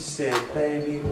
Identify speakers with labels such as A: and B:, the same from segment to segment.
A: said, baby.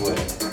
A: what?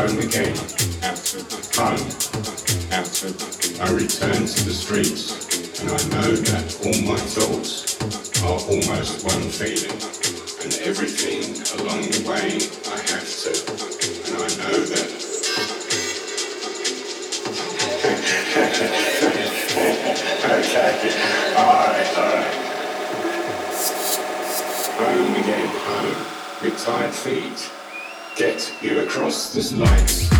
A: home again. Home. I return to the streets, and I know that all my thoughts are almost one feeling, and everything along the way I have to, and I know that. okay, alright, alright. Home again, home, with tired feet get you across this light.